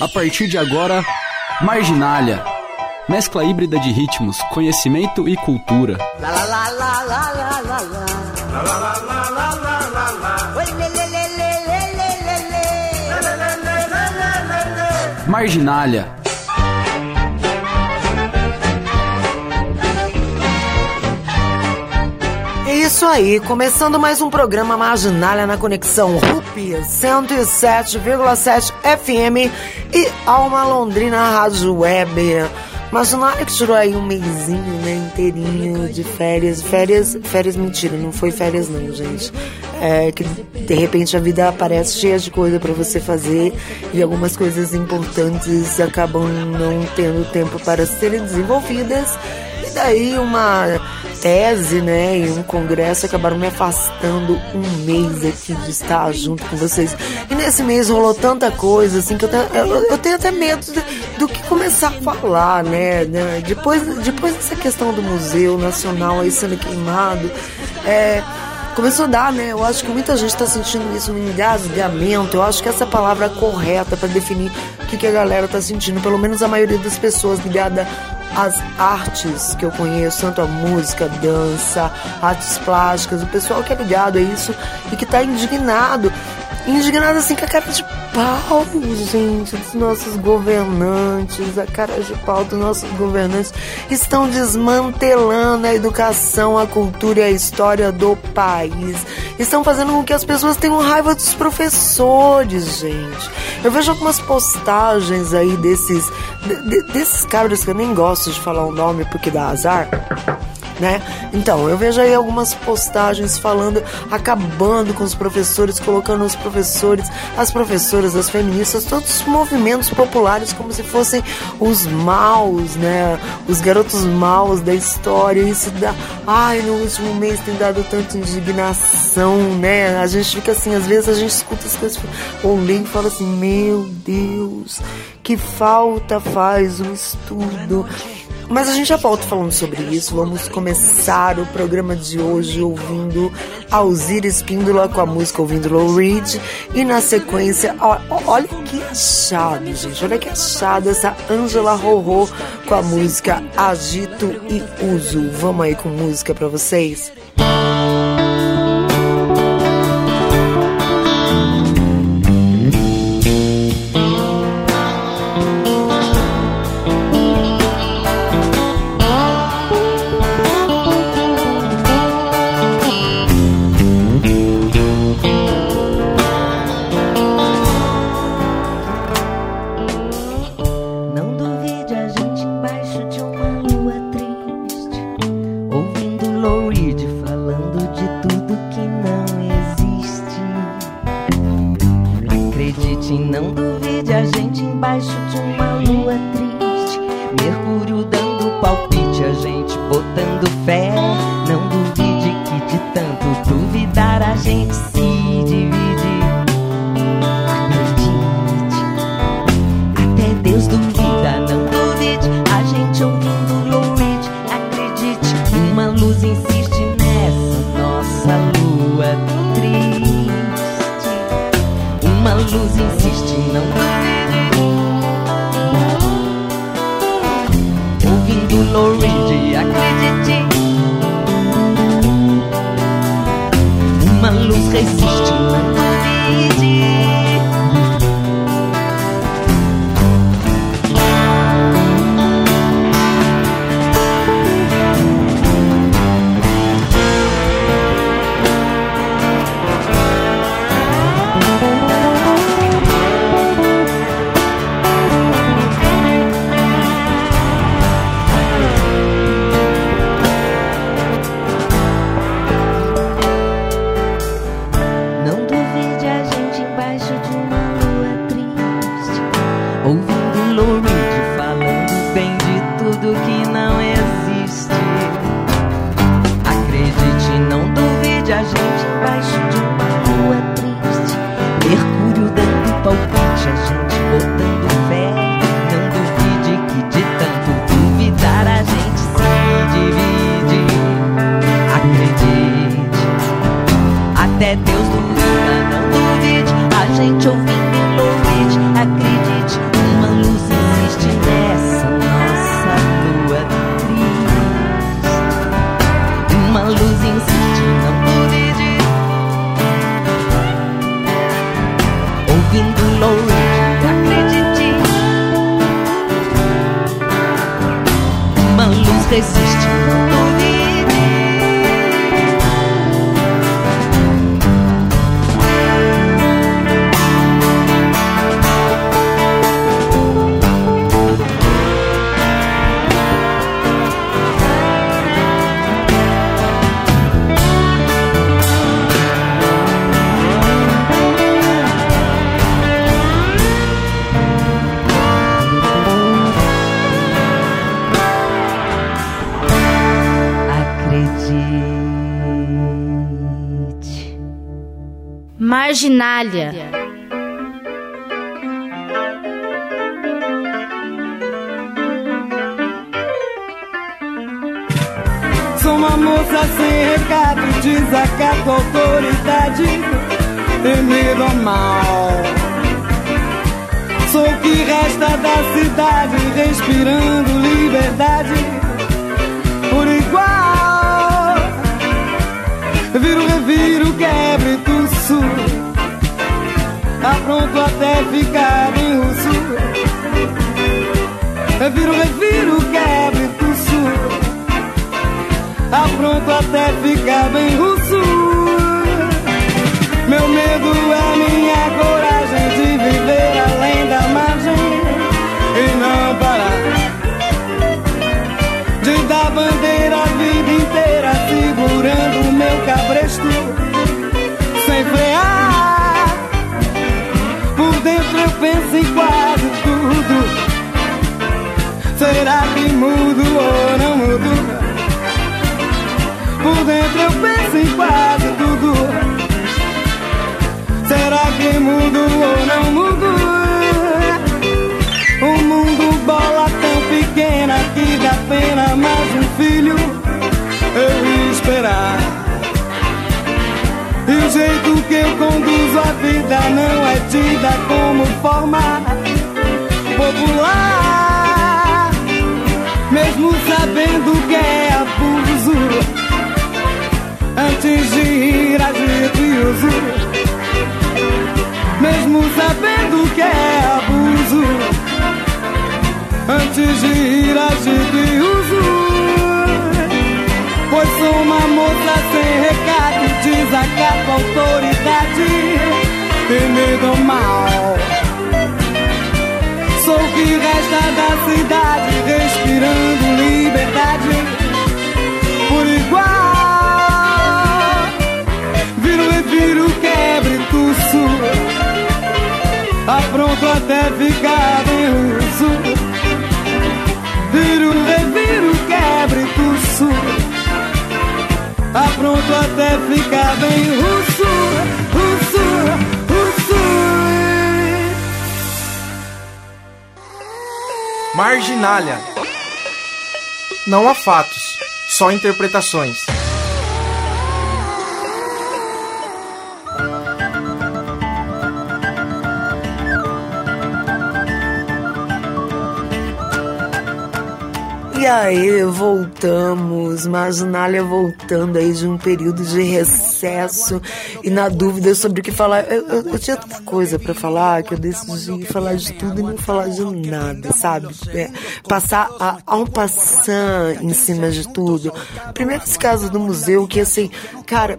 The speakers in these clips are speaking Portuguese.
A partir de agora, Marginália. Mescla híbrida de ritmos, conhecimento e cultura. Marginália. Isso aí, começando mais um programa Marginália na Conexão RUP 107,7 FM e Alma Londrina Rádio Web. Marginália que tirou aí um mêsinho, né, inteirinho de férias. Férias, férias mentira, não foi férias não, gente. É que de repente a vida aparece cheia de coisa para você fazer e algumas coisas importantes acabam não tendo tempo para serem desenvolvidas. E daí uma tese, né, e um congresso acabaram me afastando um mês aqui de estar junto com vocês. E nesse mês rolou tanta coisa, assim, que eu tenho, eu, eu tenho até medo de, do que começar a falar, né, né, Depois, depois dessa questão do Museu Nacional aí sendo queimado, é começou a dar, né? Eu acho que muita gente está sentindo isso, um engasgamento. Eu acho que essa palavra é correta para definir o que, que a galera está sentindo. Pelo menos a maioria das pessoas ligada às artes que eu conheço, tanto a música, a dança, artes plásticas, o pessoal que é ligado a isso e que está indignado. Indignado assim com a cara de pau, gente, dos nossos governantes, a cara de pau dos nossos governantes estão desmantelando a educação, a cultura e a história do país. Estão fazendo com que as pessoas tenham raiva dos professores, gente. Eu vejo algumas postagens aí desses de, desses cabras que eu nem gosto de falar o nome porque dá azar né? Então, eu vejo aí algumas postagens falando, acabando com os professores, colocando os professores, as professoras, as feministas, todos os movimentos populares como se fossem os maus, né? Os garotos maus da história. Isso dá. Ai, no último mês tem dado tanta indignação, né? A gente fica assim, às vezes a gente escuta as coisas ou lê e fala assim: Meu Deus, que falta faz o estudo mas a gente já volta falando sobre isso. Vamos começar o programa de hoje ouvindo Alzira Espíndola com a música Ouvindo Low Reed. E na sequência, olha que achado, gente. Olha que achado essa Angela Rorô com a música Agito e Uso. Vamos aí com música para vocês? Desistindo. Marginália. Sou uma moça sem recado, desacato autoridade, medo ao mal. Sou o que resta da cidade, respirando liberdade por igual. Viro, reviro, quebre, tuço tá pronto até ficar bem russo. Reviro, reviro, quebre, tuço. Tá pronto até ficar bem russo. Meu medo é minha coragem Será que mudo ou não mudo? Por dentro eu penso em quase tudo. Será que mudo ou não mudo? O mundo bola tão pequena que dá pena mais um filho eu esperar. E o jeito que eu conduzo a vida não é tida como forma popular. Mesmo sabendo que é abuso, antes de ir uso. Mesmo sabendo que é abuso, antes de ir uso. Pois sou uma moça sem recado, desacato autoridade, tem medo mal. O que resta da cidade, respirando liberdade por igual. Viro e viro, quebre tuço, tá pronto até ficar bem russo. Viro, reviro, quebre tuço. Tá pronto até ficar bem russo, Marginália. Não há fatos, só interpretações. E aí, voltamos, Marginália voltando aí de um período de recesso e na dúvida sobre o que falar. Eu, eu, eu tinha tanta coisa para falar que eu decidi falar de tudo e não falar de nada, sabe? É, passar a, a um passant em cima de tudo. Primeiro esse caso do museu, que assim, cara,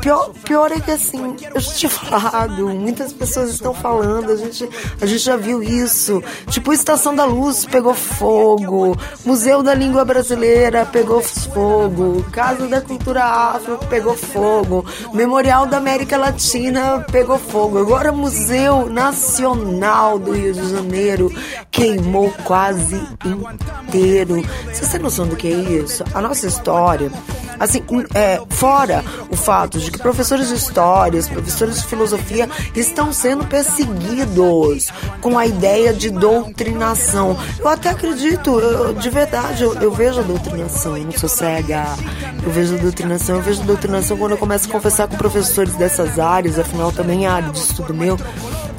pior, pior é que assim, eu já tinha falado, muitas pessoas estão falando, a gente, a gente já viu isso. Tipo, Estação da Luz pegou fogo, Museu da Língua Brasileira pegou fogo, Casa da Cultura Afro pegou fogo, Memorial da América Latina pegou fogo. Agora Museu Nacional do Rio de Janeiro queimou quase inteiro. Você tem noção do que é isso? A nossa história assim, é, fora o fato de que professores de histórias, professores de filosofia estão sendo perseguidos com a ideia de doutrinação. Eu até acredito, eu, de verdade, eu, eu, vejo a doutrinação, eu não sou cega, eu vejo a doutrinação, eu vejo a doutrinação quando eu começo a conversar com professores dessas áreas, afinal também é área de estudo meu.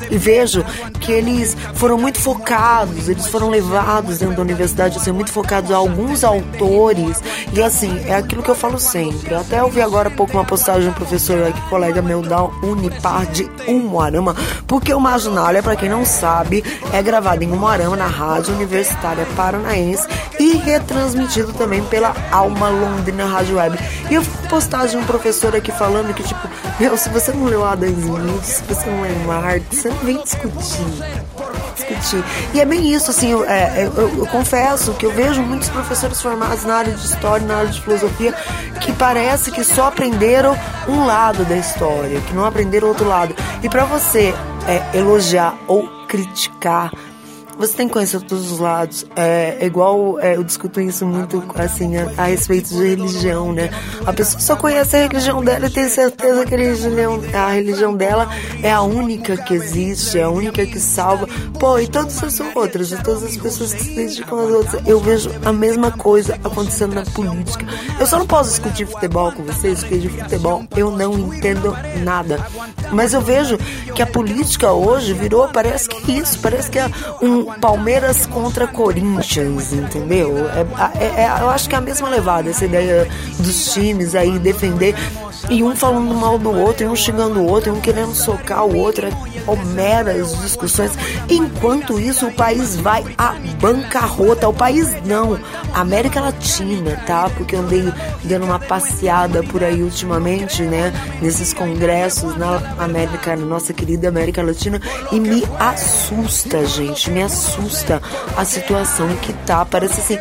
E vejo que eles foram muito focados, eles foram levados dentro da universidade, assim, muito focados a alguns autores. E assim, é aquilo que eu falo sempre. Até eu vi agora há pouco uma postagem de um professor aqui, colega meu da Unipar de Umuarama, porque o Marginália, para quem não sabe, é gravado em Umuarama, na Rádio Universitária Paranaense e retransmitido também pela Alma Londrina Rádio Web. E eu postagem de um professor aqui falando que, tipo, meu, se você não leu Adam Smith, se você não leu Marx, você não vem discutir. Discutir. E é bem isso, assim, eu, é, eu, eu, confesso que eu vejo muitos professores formados na área de história, na área de filosofia, que parece que só aprenderam um lado da história, que não aprenderam outro lado. E para você é, elogiar ou criticar você tem que conhecer todos os lados. É, é igual é, eu discuto isso muito assim a, a, respeito de religião, né? A pessoa só conhece a religião dela e tem certeza que a religião, a religião dela é a única que existe, é a única que salva. Pô, e todas as outras, e todas as pessoas que se dedicam às outras. Eu vejo a mesma coisa acontecendo na política. Eu só não posso discutir futebol com vocês, porque de futebol eu não entendo nada. Mas eu vejo que a política hoje virou, parece que é isso, parece que é um Palmeiras contra Corinthians, entendeu? É, é, é, eu acho que é a mesma levada, essa ideia dos times aí defender e um falando mal do outro, e um xingando o outro, e um querendo socar o outro, é meras discussões. Enquanto isso, o país vai à bancarrota. O país não, a América Latina, tá? Porque eu andei dando uma passeada por aí ultimamente, né? Nesses congressos na América, na nossa querida América Latina, e me assusta, gente, me assusta a situação que tá. Parece assim.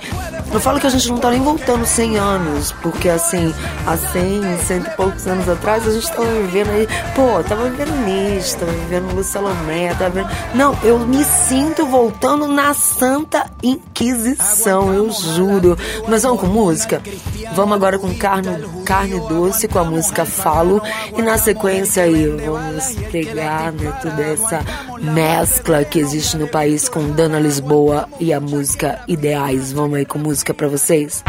Eu falo que a gente não tá nem voltando 100 anos, porque assim, há 100, cento e poucos anos atrás, a gente tava vivendo aí, pô, tava vivendo nisso, tava vivendo Lu Salomé, tava vivendo... Não, eu me sinto voltando na Santa Inquisição, eu juro. Mas vamos com música? Vamos agora com carne, carne doce, com a música Falo, e na sequência aí vamos pegar né, toda essa mescla que existe no país com Dana Lisboa e a música Ideais. Vamos aí com música para vocês?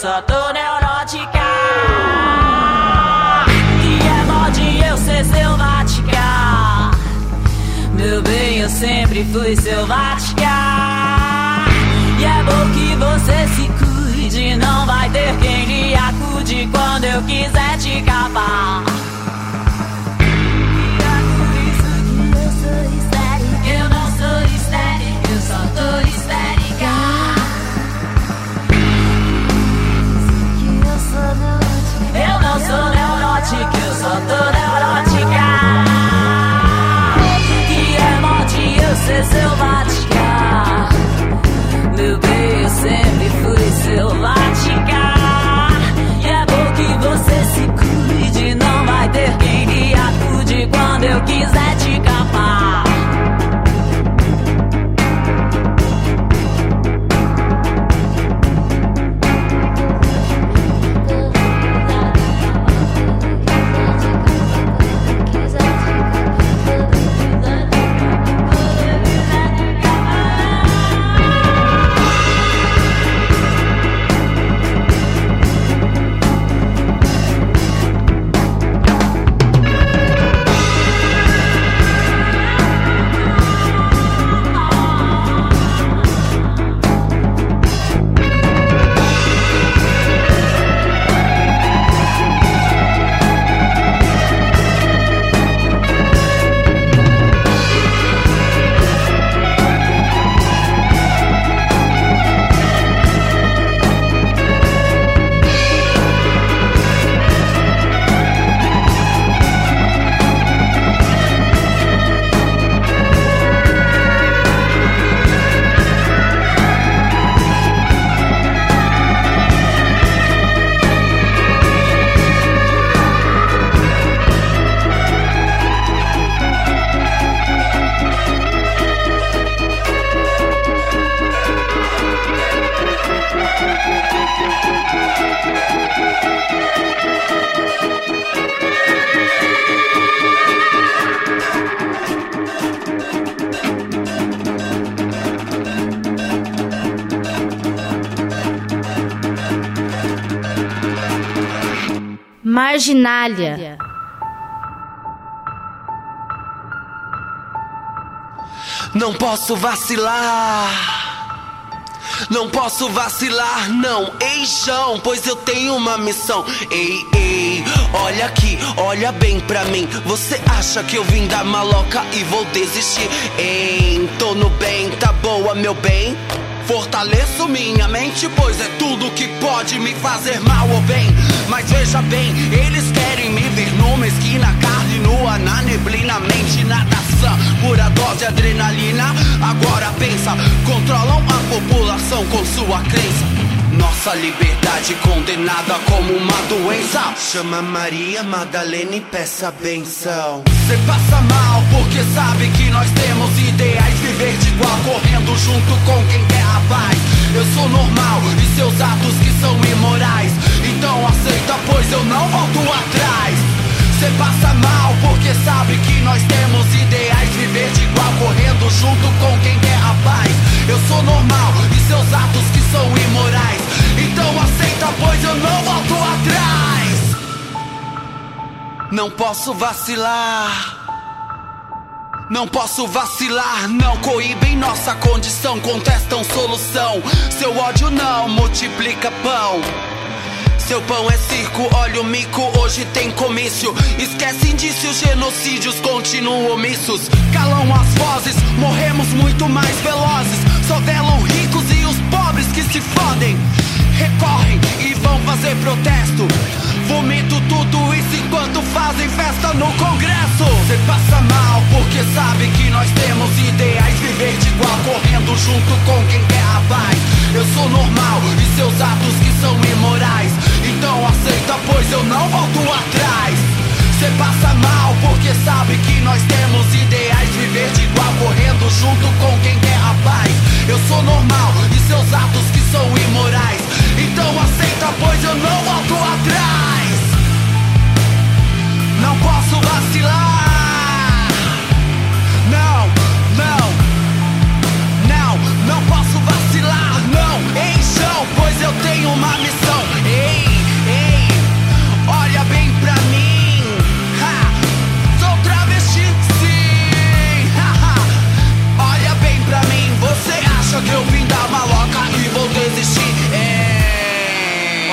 Só tô neurótica. Que é mod eu ser selvática. Meu bem, eu sempre fui selvática. E é bom que você se cuide. Não vai ter quem lhe acude quando eu quiser te capar. Mod eu Marginália. Não posso vacilar. Não posso vacilar, não, ei, João, pois eu tenho uma missão. Ei, ei, olha aqui, olha bem pra mim. Você acha que eu vim da maloca e vou desistir? Ei, tô no bem, tá boa, meu bem? Fortaleço minha mente, pois é tudo que pode me fazer mal ou bem. Mas veja bem, eles querem me ver numa esquina, carne nua, na neblina, mente natação, pura dose de adrenalina. Agora pensa, controlam a população com sua crença. Nossa liberdade condenada como uma doença. Chama Maria Madalena e peça benção. Cê passa mal porque sabe que nós temos ideais. Viver de igual, correndo junto com quem quer a paz. Eu sou normal e seus atos que são imorais. Então aceita, pois eu não volto atrás. Cê passa mal porque sabe que nós temos ideais. Viver de igual, correndo junto com quem quer a paz. Eu sou normal e seus atos que são imorais. Então aceita, pois eu não volto atrás. Não posso vacilar. Não posso vacilar, não coíbem nossa condição, contestam solução. Seu ódio não multiplica pão. Seu pão é circo, olha o mico, hoje tem comício. Esquece indícios, genocídios continuam omissos. Calam as vozes, morremos muito mais velozes. Só velam ricos e os pobres que se fodem. Recorrem e vão fazer protesto. Vomito tudo isso enquanto fazem festa no congresso Cê passa mal porque sabe que nós temos ideais Viver de igual correndo junto com quem quer a paz Eu sou normal e seus atos que são imorais. Então aceita pois eu não volto atrás. Cê passa mal porque sabe que nós temos ideais Viver de igual correndo junto com quem quer a paz. Eu sou normal e seus atos que são imorais. Então aceita pois eu não volto atrás. Não posso vacilar pois eu tenho uma missão. Ei, ei, olha bem pra mim. Ha, Sou travesti, sim. Ha, ha. Olha bem pra mim Você acha que eu vim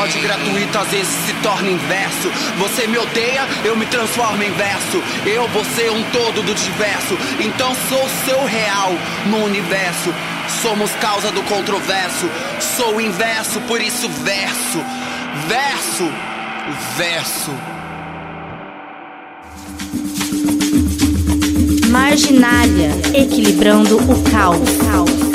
Ódio gratuito às vezes se torna inverso. Você me odeia, eu me transformo em verso. Eu ser um todo do diverso. Então sou seu real no universo. Somos causa do controverso. Sou o inverso, por isso verso. Verso, verso. Marginália, equilibrando o caos. O caos,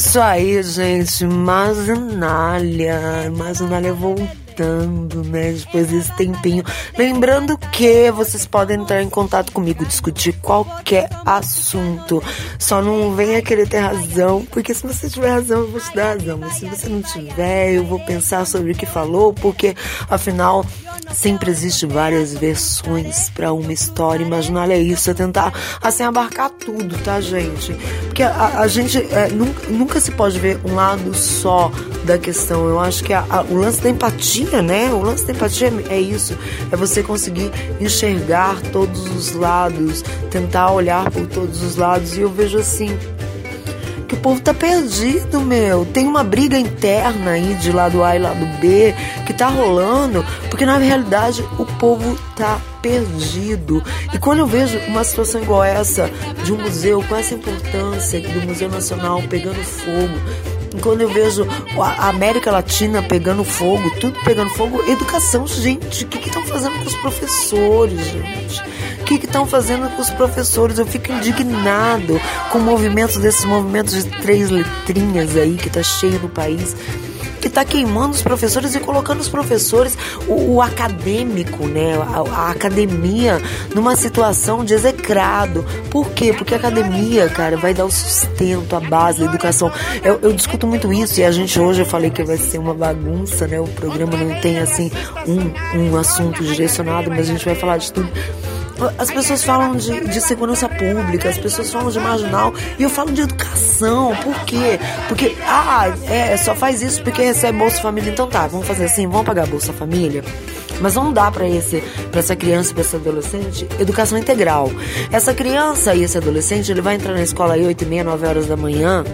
isso aí, gente. Marginália. Marginália né? Depois desse tempinho. Lembrando que vocês podem entrar em contato comigo, discutir qualquer assunto. Só não venha querer ter razão, porque se você tiver razão, eu vou te dar razão. Mas se você não tiver, eu vou pensar sobre o que falou, porque afinal sempre existe várias versões para uma história. Imaginália é isso, é tentar assim abarcar tudo, tá, gente? Porque a, a gente é, nunca, nunca se pode ver um lado só da questão. Eu acho que a, a, o lance da empatia, né? O lance da empatia é, é isso, é você conseguir enxergar todos os lados, tentar olhar por todos os lados. E eu vejo assim, que o povo tá perdido, meu. Tem uma briga interna aí de lado A e lado B que tá rolando, porque na realidade o povo tá perdido. E quando eu vejo uma situação igual essa de um museu com essa importância do Museu Nacional pegando fogo, quando eu vejo a América Latina pegando fogo, tudo pegando fogo, educação, gente, o que estão fazendo com os professores, gente? O que estão fazendo com os professores? Eu fico indignado com movimentos desses movimentos de três letrinhas aí que tá cheio no país que está queimando os professores e colocando os professores, o, o acadêmico, né, a, a, academia, numa situação de execrado. Por quê? Porque a academia, cara, vai dar o sustento, a base da educação. Eu, eu discuto muito isso e a gente hoje eu falei que vai ser uma bagunça, né? O programa não tem assim um, um assunto direcionado, mas a gente vai falar de tudo as pessoas falam de, de segurança pública, as pessoas falam de marginal e eu falo de educação. Por quê? Porque, ah, é, só faz isso porque recebe Bolsa Família. Então tá, vamos fazer assim, vamos pagar Bolsa Família. Mas vamos dar para essa criança, para esse adolescente, educação integral. Essa criança e esse adolescente, ele vai entrar na escola aí 8 e meia, 9 horas da manhã,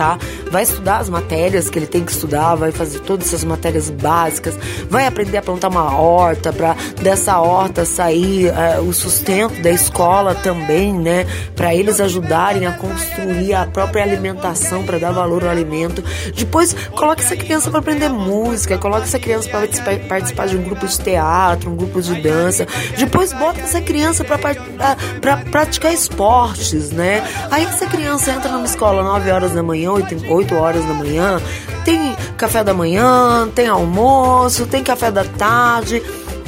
tá? Vai estudar as matérias que ele tem que estudar, vai fazer todas essas matérias básicas, vai aprender a plantar uma horta para dessa horta sair uh, o sustento da escola também, né? Para eles ajudarem a construir a própria alimentação para dar valor ao alimento. Depois coloque essa criança para aprender música, coloque essa criança para participar, de um grupo de teatro, um grupo de dança. Depois bota essa criança para praticar esportes, né? Aí essa criança entra numa escola 9 horas da manhã 8, 8 horas da manhã, tem café da manhã, tem almoço, tem café da tarde,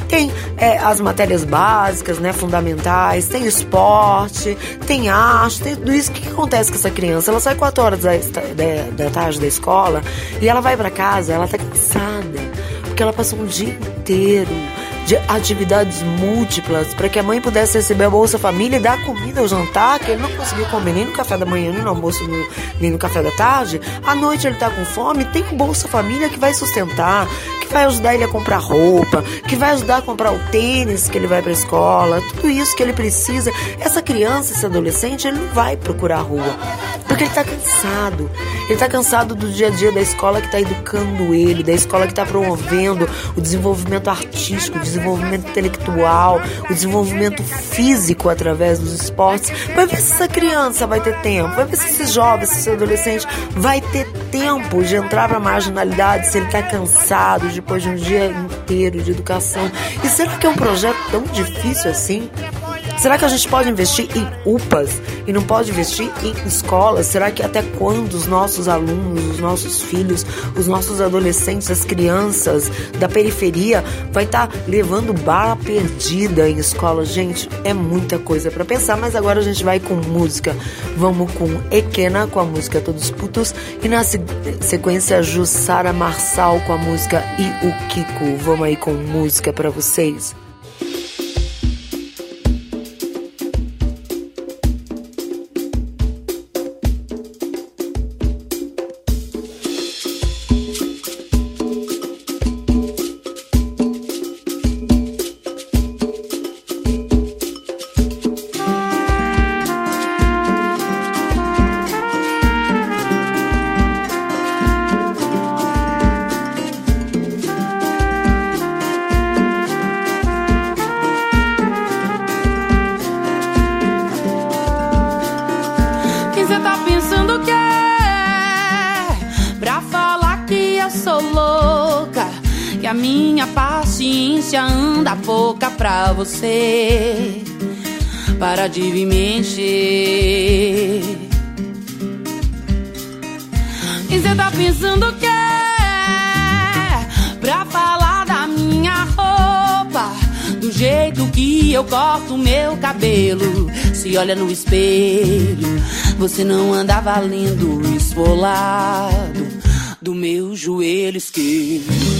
tem é, as matérias básicas, né, fundamentais, tem esporte, tem arte, tem tudo isso. O que, que acontece com essa criança? Ela sai 4 horas da, da, da tarde da escola e ela vai para casa, ela tá cansada, porque ela passou um dia inteiro de atividades múltiplas para que a mãe pudesse receber a Bolsa Família e dar comida ao jantar, que ele não conseguiu comer nem no café da manhã, nem no almoço, nem no café da tarde. À noite ele tá com fome, tem Bolsa Família que vai sustentar, vai ajudar ele a comprar roupa, que vai ajudar a comprar o tênis que ele vai para a escola, tudo isso que ele precisa. Essa criança, esse adolescente, ele não vai procurar rua. Porque ele tá cansado. Ele tá cansado do dia a dia da escola que tá educando ele, da escola que tá promovendo o desenvolvimento artístico, o desenvolvimento intelectual, o desenvolvimento físico através dos esportes. Vai ver se essa criança vai ter tempo, vai ver se esse jovem, se esse adolescente vai ter tempo de entrar pra marginalidade, se ele tá cansado depois de um dia inteiro de educação. E será que é um projeto tão difícil assim? Será que a gente pode investir em UPAs e não pode investir em escolas? Será que até quando os nossos alunos, os nossos filhos, os nossos adolescentes, as crianças da periferia vai estar tá levando bala perdida em escola? Gente, é muita coisa para pensar, mas agora a gente vai com música. Vamos com Equena com a música Todos Putos e na sequência Jussara Marçal com a música E o Kiko. Vamos aí com música para vocês. Você para de me mexer. E cê tá pensando que é pra falar da minha roupa, do jeito que eu corto meu cabelo. Se olha no espelho, você não anda valendo esfolado do meu joelho esquerdo.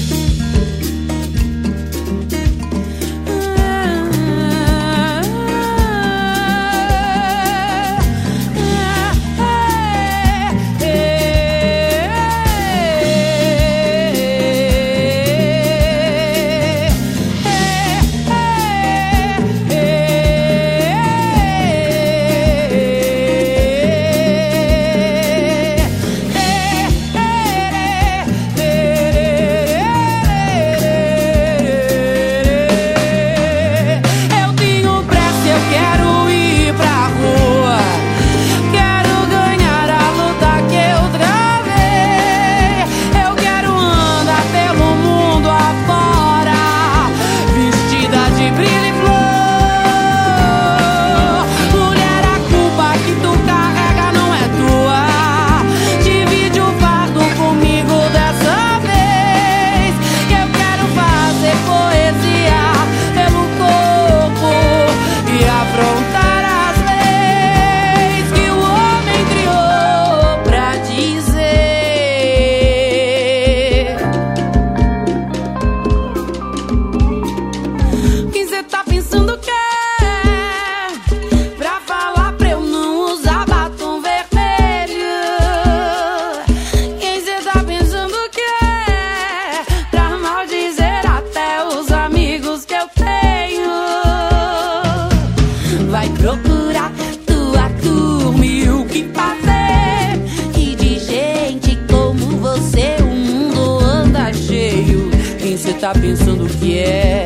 pensando o que é?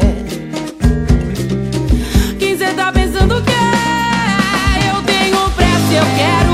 Quem cê tá pensando o que é? Eu tenho pressa, eu quero.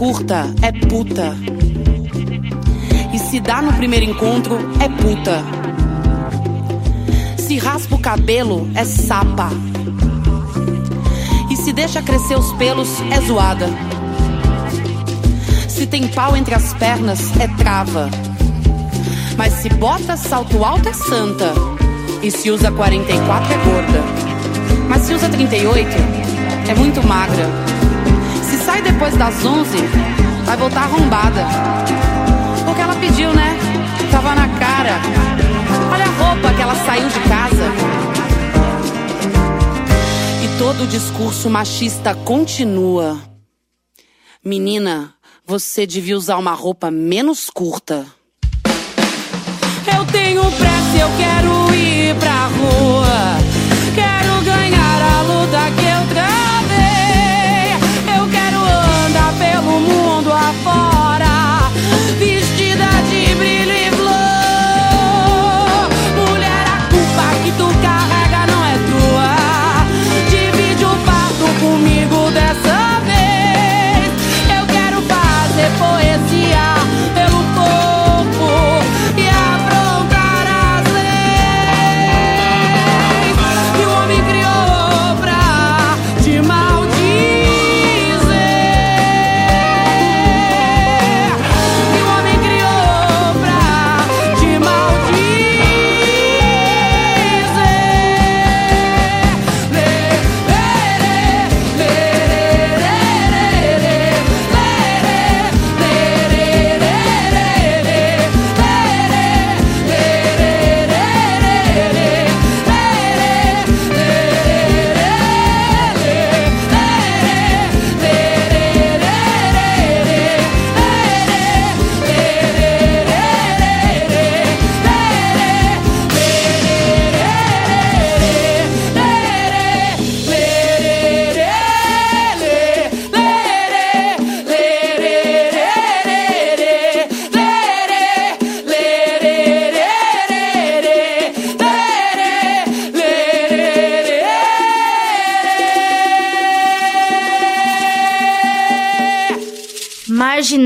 Curta é puta. E se dá no primeiro encontro é puta. Se raspa o cabelo é sapa. E se deixa crescer os pelos é zoada. Se tem pau entre as pernas é trava. Mas se bota salto alto é santa. E se usa 44 é gorda. Mas se usa 38 é muito magra. Se sai depois das 11, vai voltar arrombada. Porque ela pediu, né? Tava na cara. Olha a roupa que ela saiu de casa. E todo o discurso machista continua. Menina, você devia usar uma roupa menos curta. Eu tenho pressa, eu quero ir pra rua.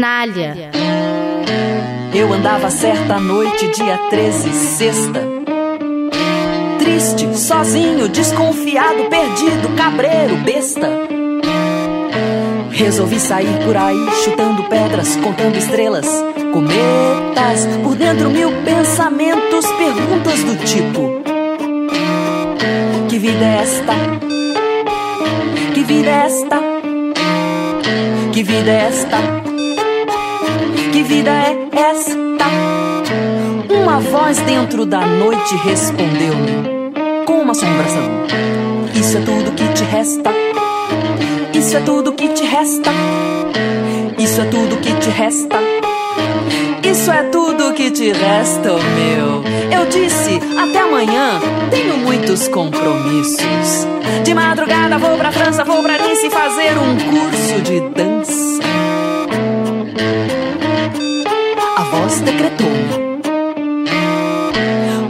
Marginália. Eu andava certa noite, dia 13, sexta. Triste, sozinho, desconfiado, perdido, cabreiro, besta. Resolvi sair por aí, chutando pedras, contando estrelas, cometas. Por dentro, mil pensamentos, perguntas do tipo: Que vida é esta? Que vida é esta? Que vida é esta? Que vida é esta? Uma voz dentro da noite respondeu-me com uma assombração. Isso é tudo que te resta. Isso é tudo que te resta. Isso é tudo que te resta. Isso é tudo que te resta, meu. Eu disse, até amanhã, tenho muitos compromissos. De madrugada vou pra França, vou pra Nice fazer um curso de dança. Voz decretou-me.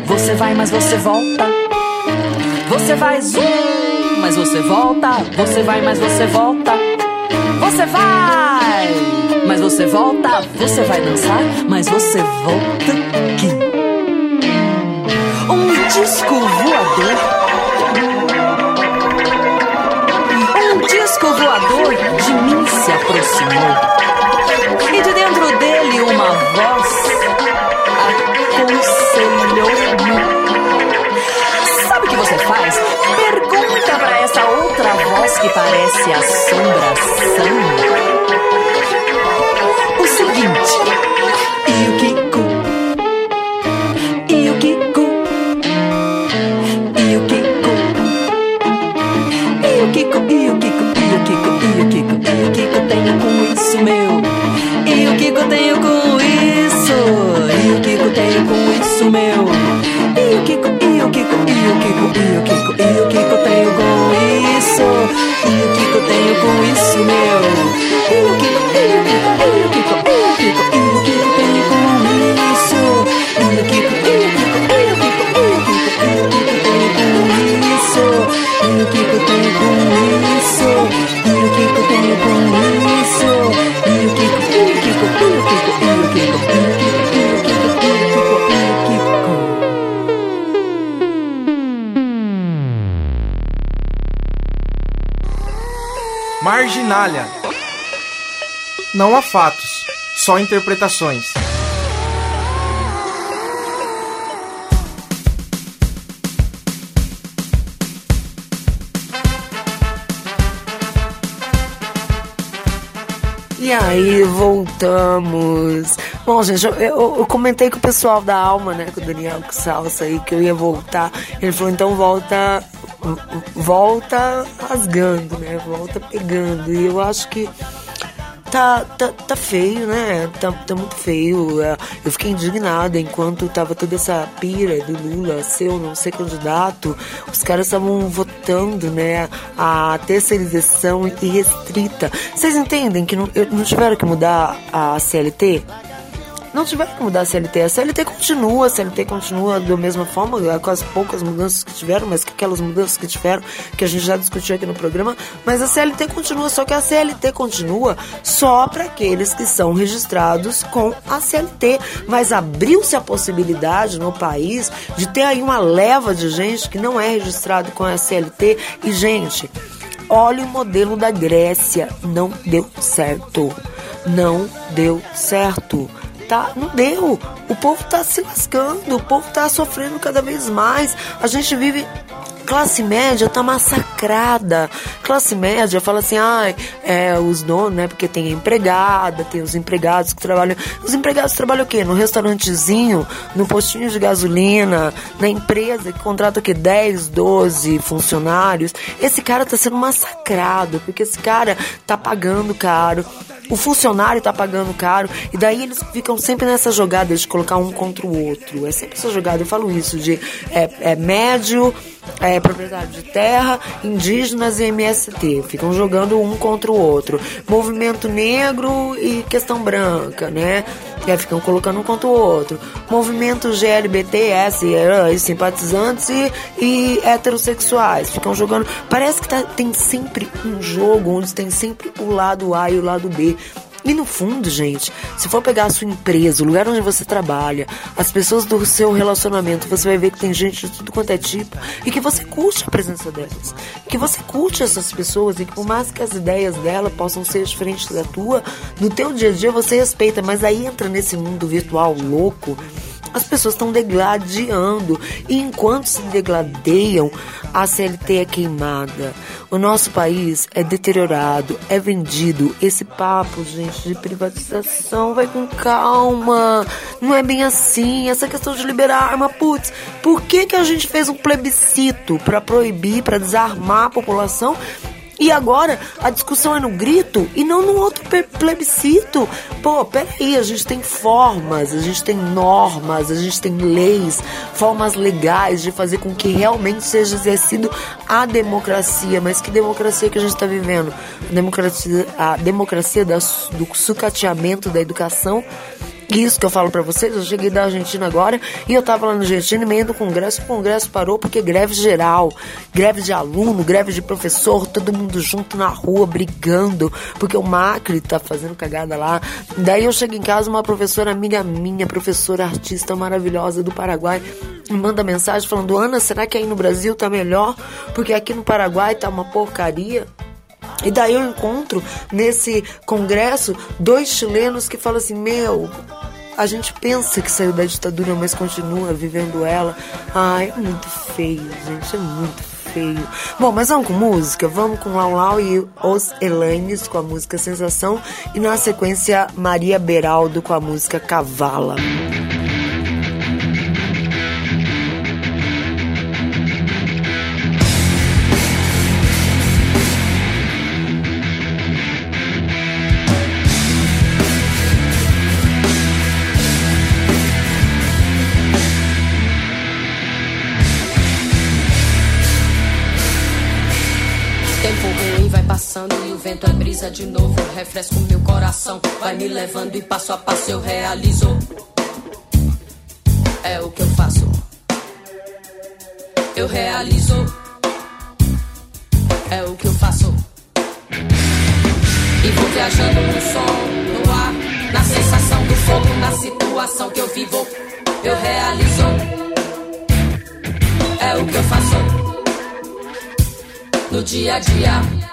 Você vai, mas você volta. Você vai zoom, mas você volta. Você vai, mas você volta. Você vai, mas você volta. Você vai dançar, mas você volta aqui. Um disco voador. Um disco voador de mim se aproximou. voz que parece assombração. O seguinte. E o que isso meu? E o que tenho com isso? E o que tenho com isso meu? E o que e o que e o que e o que e o Kiko tenho com isso meu? Marginália. Não há fatos, só interpretações. E aí, voltamos. Bom, gente, eu, eu, eu, comentei com o pessoal da Alma, né, com o Daniel Salsa aí, que eu ia voltar. Ele falou, então volta, volta rasgando, né, volta pegando. E eu acho que tá, tá, tá feio, né? Tá, tá muito feio. É, eu fiquei indignada enquanto tava toda essa pira do Lula ser ou não ser candidato. Os caras estavam votando, né? A terceirização irrestrita. Vocês entendem que não, não tiveram que mudar a CLT? Não tiveram que mudar a CLT. A CLT continua, a CLT continua da mesma forma, com as poucas mudanças que tiveram, mas que aquelas mudanças que tiveram, que a gente já discutiu aqui no programa, mas a CLT continua, só que a CLT continua só para aqueles que são registrados com a CLT. Mas abriu-se a possibilidade no país de ter aí uma leva de gente que não é registrado com a CLT e, gente. Olha o modelo da Grécia, não deu certo. Não deu certo tá, não deu. O povo tá se lascando, o povo tá sofrendo cada vez mais. A gente vive classe média tá massacrada. Classe média fala assim, ai, ah, é, os donos, né? Porque tem empregada, tem os empregados que trabalham. Os empregados trabalham o quê? No restaurantezinho, no postinho de gasolina, na empresa que contrata o quê? 10, 12 funcionários. Esse cara tá sendo massacrado, porque esse cara tá pagando caro o funcionário está pagando caro, e daí eles ficam sempre nessa jogada de colocar um contra o outro. É sempre essa jogada, eu falo isso, de é, é médio, é, propriedade de terra, indígenas e MST. Ficam jogando um contra o outro. Movimento negro e questão branca, né? É, ficam colocando um contra o outro. Movimento GLBTS, e simpatizantes e, e heterossexuais. Ficam jogando. Parece que tá, tem sempre um jogo onde tem sempre o lado A e o lado B. E no fundo, gente, se for pegar a sua empresa, o lugar onde você trabalha, as pessoas do seu relacionamento, você vai ver que tem gente de tudo quanto é tipo e que você curte a presença delas. Que você curte essas pessoas e que por mais que as ideias dela possam ser diferentes da tua, no teu dia a dia você respeita, mas aí entra nesse mundo virtual louco as pessoas estão degladiando. E enquanto se degladeiam, a CLT é queimada. O nosso país é deteriorado, é vendido. Esse papo, gente, de privatização, vai com calma. Não é bem assim. Essa questão de liberar arma, putz, por que, que a gente fez um plebiscito para proibir, para desarmar a população? E agora a discussão é no grito e não no outro plebiscito. Pô, peraí, a gente tem formas, a gente tem normas, a gente tem leis, formas legais de fazer com que realmente seja exercido a democracia. Mas que democracia que a gente está vivendo? A democracia, a democracia do sucateamento da educação isso que eu falo para vocês, eu cheguei da Argentina agora e eu tava lá na Argentina e meio do congresso, o congresso parou porque greve geral, greve de aluno, greve de professor, todo mundo junto na rua brigando, porque o Macri tá fazendo cagada lá. Daí eu chego em casa, uma professora amiga minha, professora artista maravilhosa do Paraguai, me manda mensagem falando: "Ana, será que aí no Brasil tá melhor? Porque aqui no Paraguai tá uma porcaria". E daí eu encontro nesse congresso dois chilenos que falam assim: Meu, a gente pensa que saiu da ditadura, mas continua vivendo ela. Ai, é muito feio, gente, é muito feio. Bom, mas vamos com música? Vamos com Lau Lau e Os Elaines com a música Sensação e na sequência Maria Beraldo com a música Cavala. De novo, refresco meu coração, vai me levando e passo a passo eu realizo. É o que eu faço. Eu realizo. É o que eu faço. E vou viajando no som, no ar, na sensação do fogo, na situação que eu vivo. Eu realizo. É o que eu faço. No dia a dia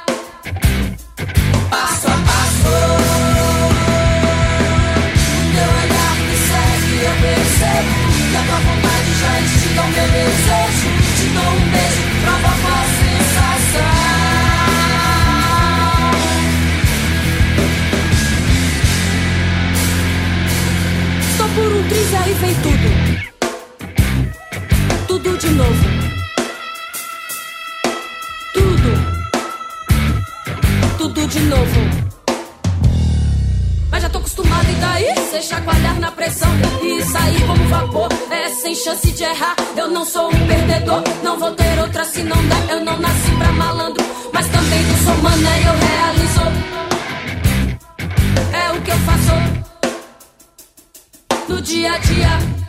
Passo a passo. o Meu olhar me segue, eu percebo. E a tua vontade já instiga o meu desejo. Te dou um beijo, provoca a sensação. Só por um triz e aí tudo. Tudo de novo. De novo. Mas já tô acostumado e daí? Cê chacoalhar na pressão e sair como vapor. É sem chance de errar. Eu não sou um perdedor. Não vou ter outra se não der. Eu não nasci pra malandro. Mas também não sou mané. Eu realizo. É o que eu faço no dia a dia.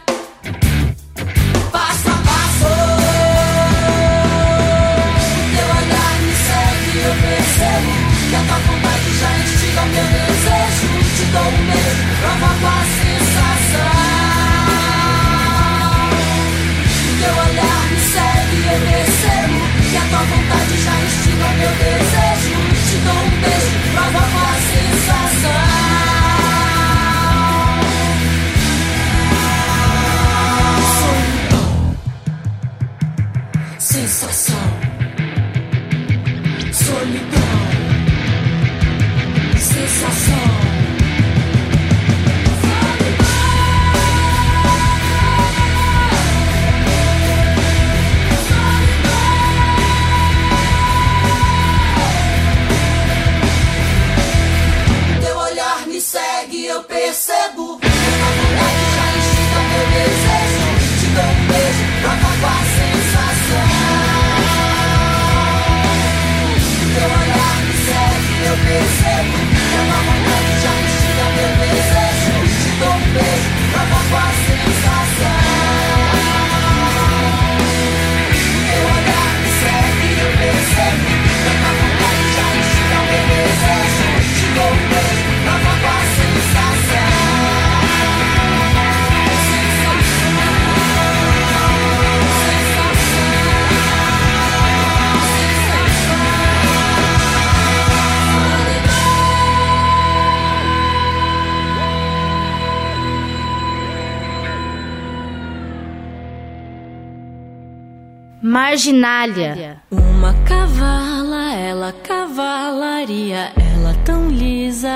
Marginália. Uma cavala, ela cavalaria, ela tão lisa.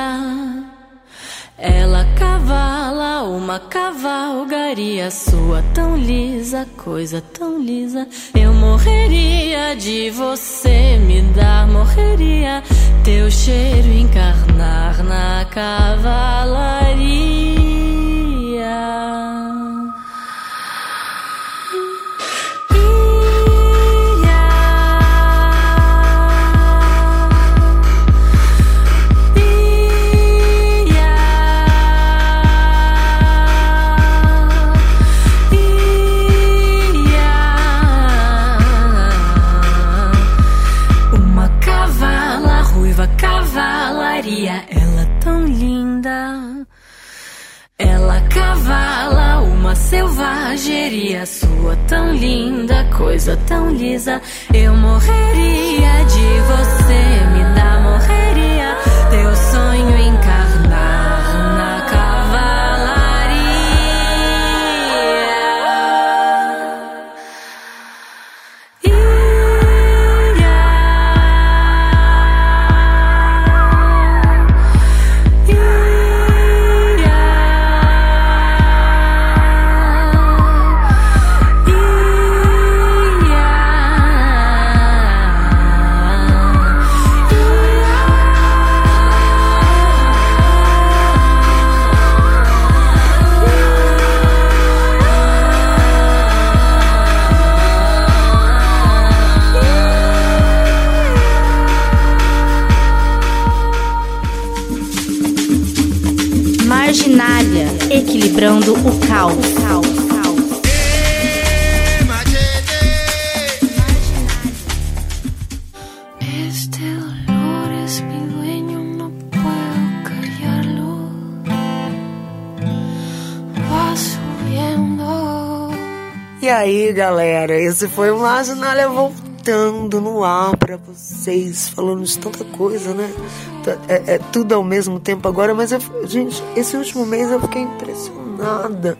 Ela cavala uma cavalgaria sua tão lisa, coisa tão lisa. Eu morreria de você me dar, morreria teu cheiro encarnar na cavalaria. Selvageria sua tão linda, coisa tão lisa. Eu morreria de você, me Equilibrando o caos. Este olor es mi dueño, no puedo callarlo. Va subiendo. E aí, galera, esse foi o Marginália voltando no ar pra vocês, falando de tanta coisa, né? É, é tudo ao mesmo tempo agora, mas, eu, gente, esse último mês eu fiquei impressionada.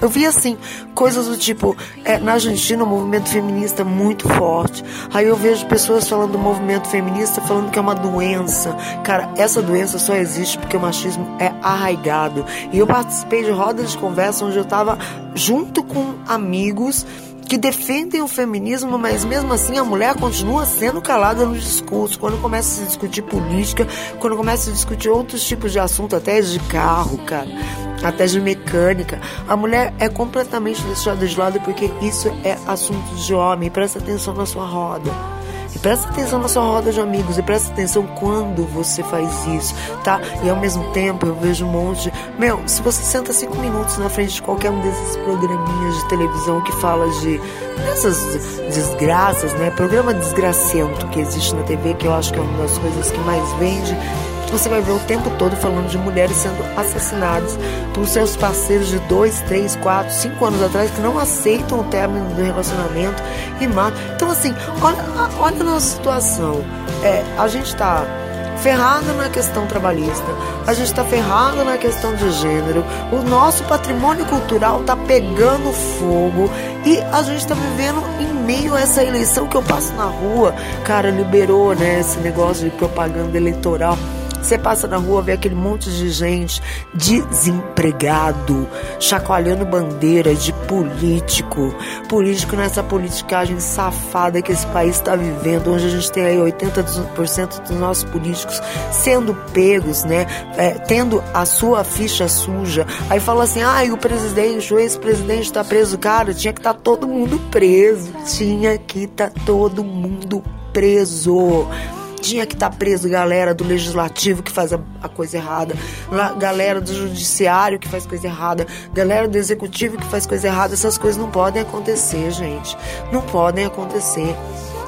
Eu vi assim, coisas do tipo, é, na Argentina o movimento feminista é muito forte. Aí eu vejo pessoas falando do movimento feminista falando que é uma doença. Cara, essa doença só existe porque o machismo é arraigado. E eu participei de rodas de conversa onde eu tava junto com amigos que defendem o feminismo, mas mesmo assim a mulher continua sendo calada no discurso. Quando começa a se discutir política, quando começa a discutir outros tipos de assunto, até de carro, cara, até de mecânica, a mulher é completamente deixada de lado porque isso é assunto de homem. Presta atenção na sua roda. E presta atenção na sua roda de amigos e presta atenção quando você faz isso, tá? E ao mesmo tempo eu vejo um monte de. Meu, se você senta cinco minutos na frente de qualquer um desses programinhas de televisão que fala de. dessas desgraças, né? Programa desgracento que existe na TV, que eu acho que é uma das coisas que mais vende você vai ver o tempo todo falando de mulheres sendo assassinadas por seus parceiros de 2, 3, 4, 5 anos atrás que não aceitam o término do relacionamento e matam. Então, assim, olha, olha a nossa situação. É, a gente está ferrado na questão trabalhista, a gente está ferrado na questão de gênero, o nosso patrimônio cultural está pegando fogo e a gente está vivendo em meio a essa eleição que eu passo na rua. Cara, liberou né, esse negócio de propaganda eleitoral. Você passa na rua, vê aquele monte de gente desempregado, chacoalhando bandeira de político. Político nessa politicagem safada que esse país está vivendo, onde a gente tem aí 80% dos nossos políticos sendo pegos, né? É, tendo a sua ficha suja. Aí fala assim: ah, o presidente, o ex-presidente está preso. Cara, tinha que estar tá todo mundo preso. Tinha que estar tá todo mundo preso tinha que estar tá preso galera do legislativo que faz a, a, coisa errada, galera do judiciário que faz coisa errada, galera do executivo que faz coisa errada. Essas coisas não podem acontecer, gente. Não podem acontecer.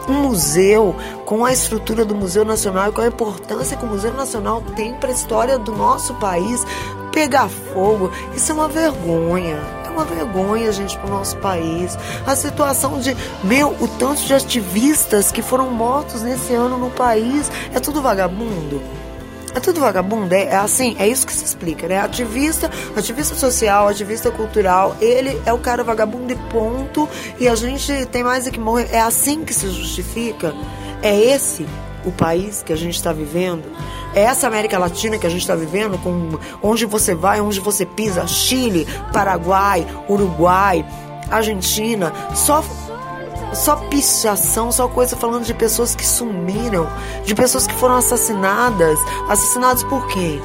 Um museu, com a estrutura do Museu Nacional e com a importância que o Museu Nacional tem para a história do nosso país, pegar fogo, isso é uma vergonha uma vergonha, gente, para o nosso país. A situação de, meu, o tanto de ativistas que foram mortos nesse ano no país, é tudo vagabundo. É tudo vagabundo, é, é, assim, é isso que se explica, né? Ativista, ativista social, ativista cultural, ele é o cara vagabundo e ponto, e a gente tem mais é que morrer. É assim que se justifica? É esse o país que a gente está vivendo? É essa América Latina que a gente está vivendo, com onde você vai, onde você pisa, Chile, Paraguai, Uruguai, Argentina, só só pichação, só coisa falando de pessoas que sumiram, de pessoas que foram assassinadas. Assassinados por quem?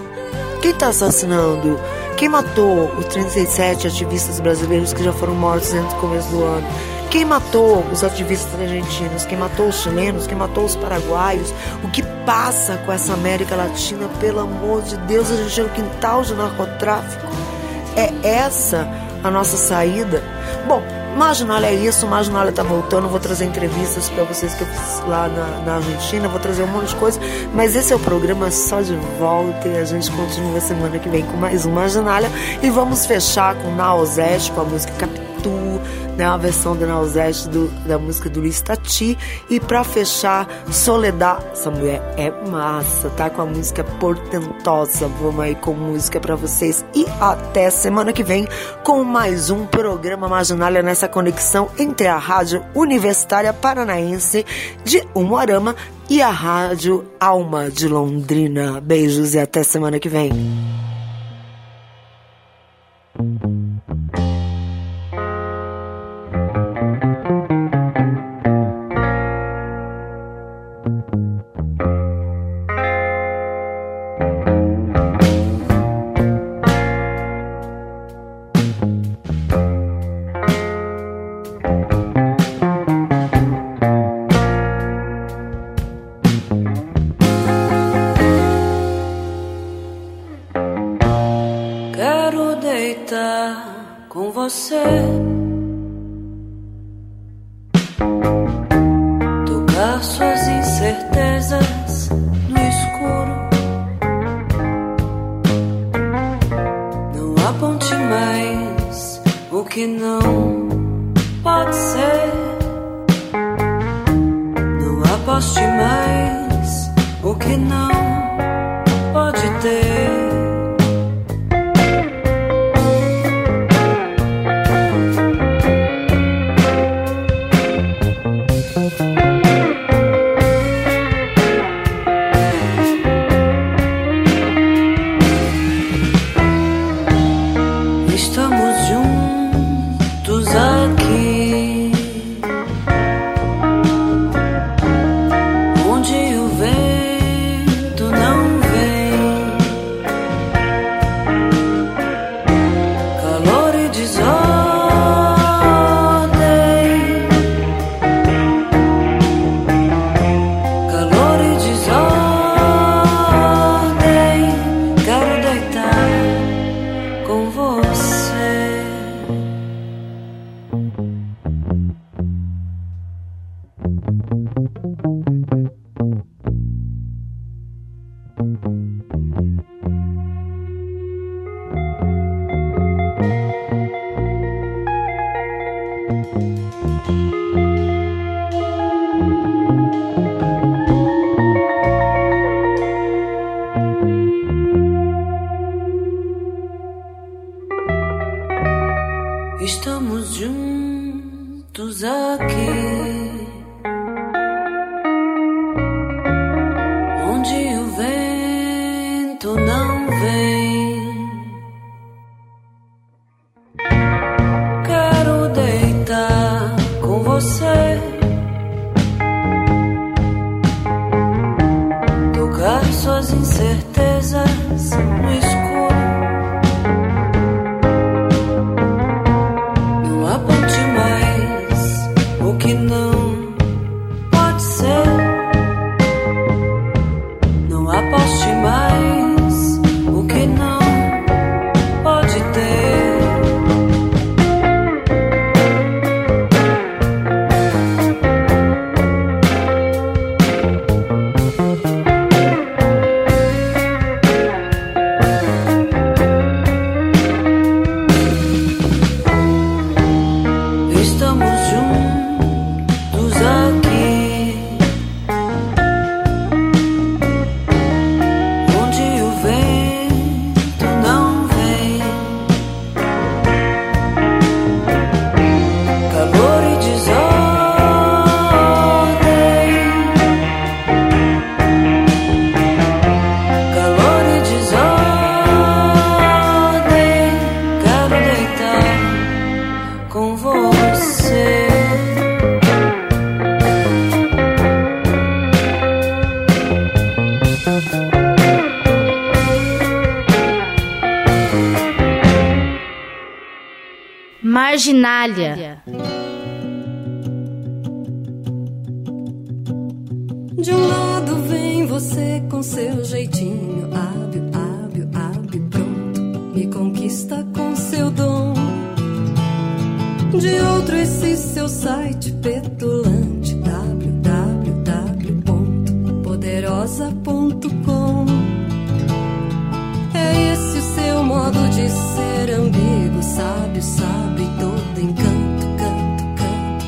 Quem está assassinando? Quem matou os 37 ativistas brasileiros que já foram mortos dentro do começo do ano? Quem matou os ativistas argentinos? Quem matou os chilenos? Quem matou os paraguaios? O que passa com essa América Latina? Pelo amor de Deus, a gente é um quintal de narcotráfico. É essa a nossa saída? Bom, Marginal é isso, Marginal tá voltando, vou trazer entrevistas para vocês que eu fiz lá na, na, Argentina, vou trazer um monte de coisa, mas esse é o programa só de volta e a gente continua semana que vem com mais um Marginalia e vamos fechar com Naozeste, com a música Capitão Né, uma versão da Nauseste do, da música do Luiz Tati. E pra fechar, Soledad, essa mulher é massa, tá? Com a música portentosa. Vamos aí com música para vocês. E até semana que vem com mais um programa Marginalia nessa conexão entre a Rádio Universitária Paranaense de Umuarama e a Rádio Alma de Londrina. Beijos e até semana que vem. there sábio, sábio e todo encanto, canto, canto.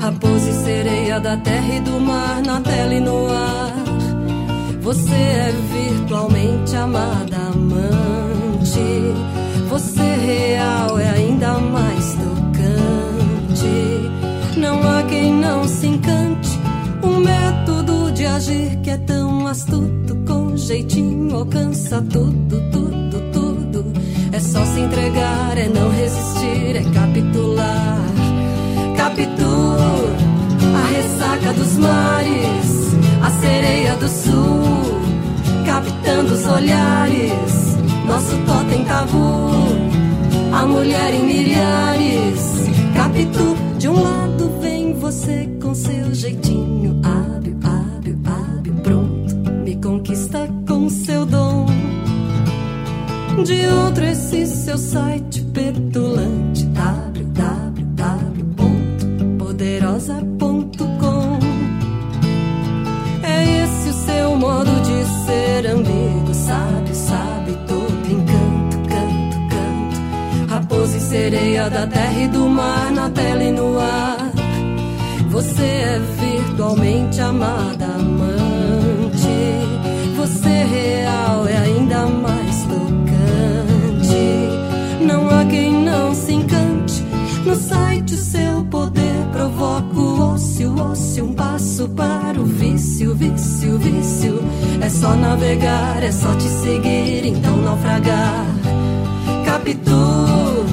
Raposa e sereia da terra e do mar, na tela e no ar. Você é virtualmente amada, amante. Você real é ainda mais tocante. Não há quem não se encante. Um método de agir que é tão astuto, com jeitinho alcança tudo. Só se entregar, é não resistir, é capitular. Capitu, a ressaca dos mares, a sereia do sul, captando os olhares. Nosso totem tabu, a mulher em milhares. Capitu, de um lado vem você com seu jeitinho hábil, hábil, hábil, pronto. Me conquista. De outro, esse seu site petulante, www.poderosa.com. É esse o seu modo de ser ambíguo, sabe, sabe, todo encanto, canto, canto. Raposa e sereia da terra e do mar, na tela e no ar. Você é virtualmente amada, amante. Você real é ainda mais o ócio, ócio. Um passo para o vício, vício, vício. É só navegar, é só te seguir, então naufragar. Capitu,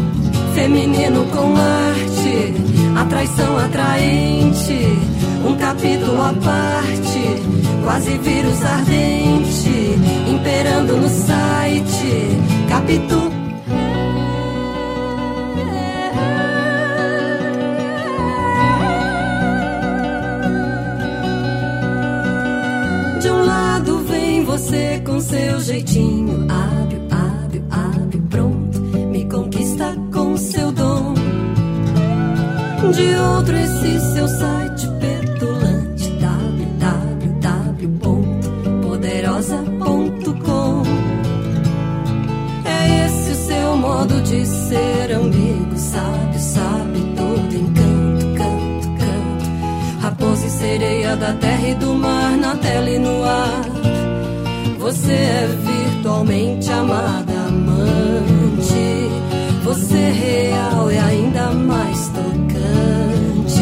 feminino com arte, a traição atraente, um capítulo à parte, quase vírus ardente, imperando no site. Capitu. você com seu jeitinho hábil, hábil, hábil, pronto, me conquista com seu dom. De outro esse seu site petulante www.poderosa.com É esse o seu modo de ser amigo, sabe, sabe todo encanto, canto, canto. Raposa e sereia da terra e do mar na tela e no ar. Você é virtualmente amada, amante. Você é real e ainda mais tocante.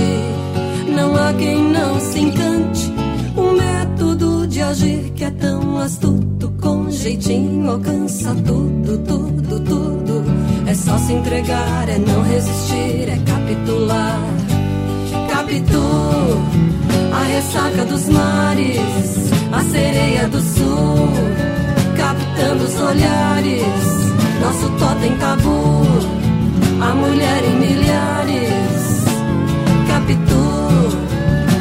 Não há quem não se encante. Um método de agir que é tão astuto, com jeitinho alcança tudo, tudo, tudo. É só se entregar, é não resistir, é capitular. Capitu, a ressaca dos mares, a sereia do sul, captando os olhares, nosso totem tabu, a mulher em milhares, captura,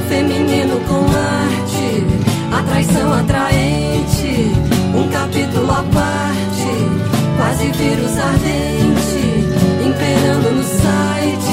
feminino com arte, a traição atraente, um capítulo à parte, quase vírus ardente, imperando no site.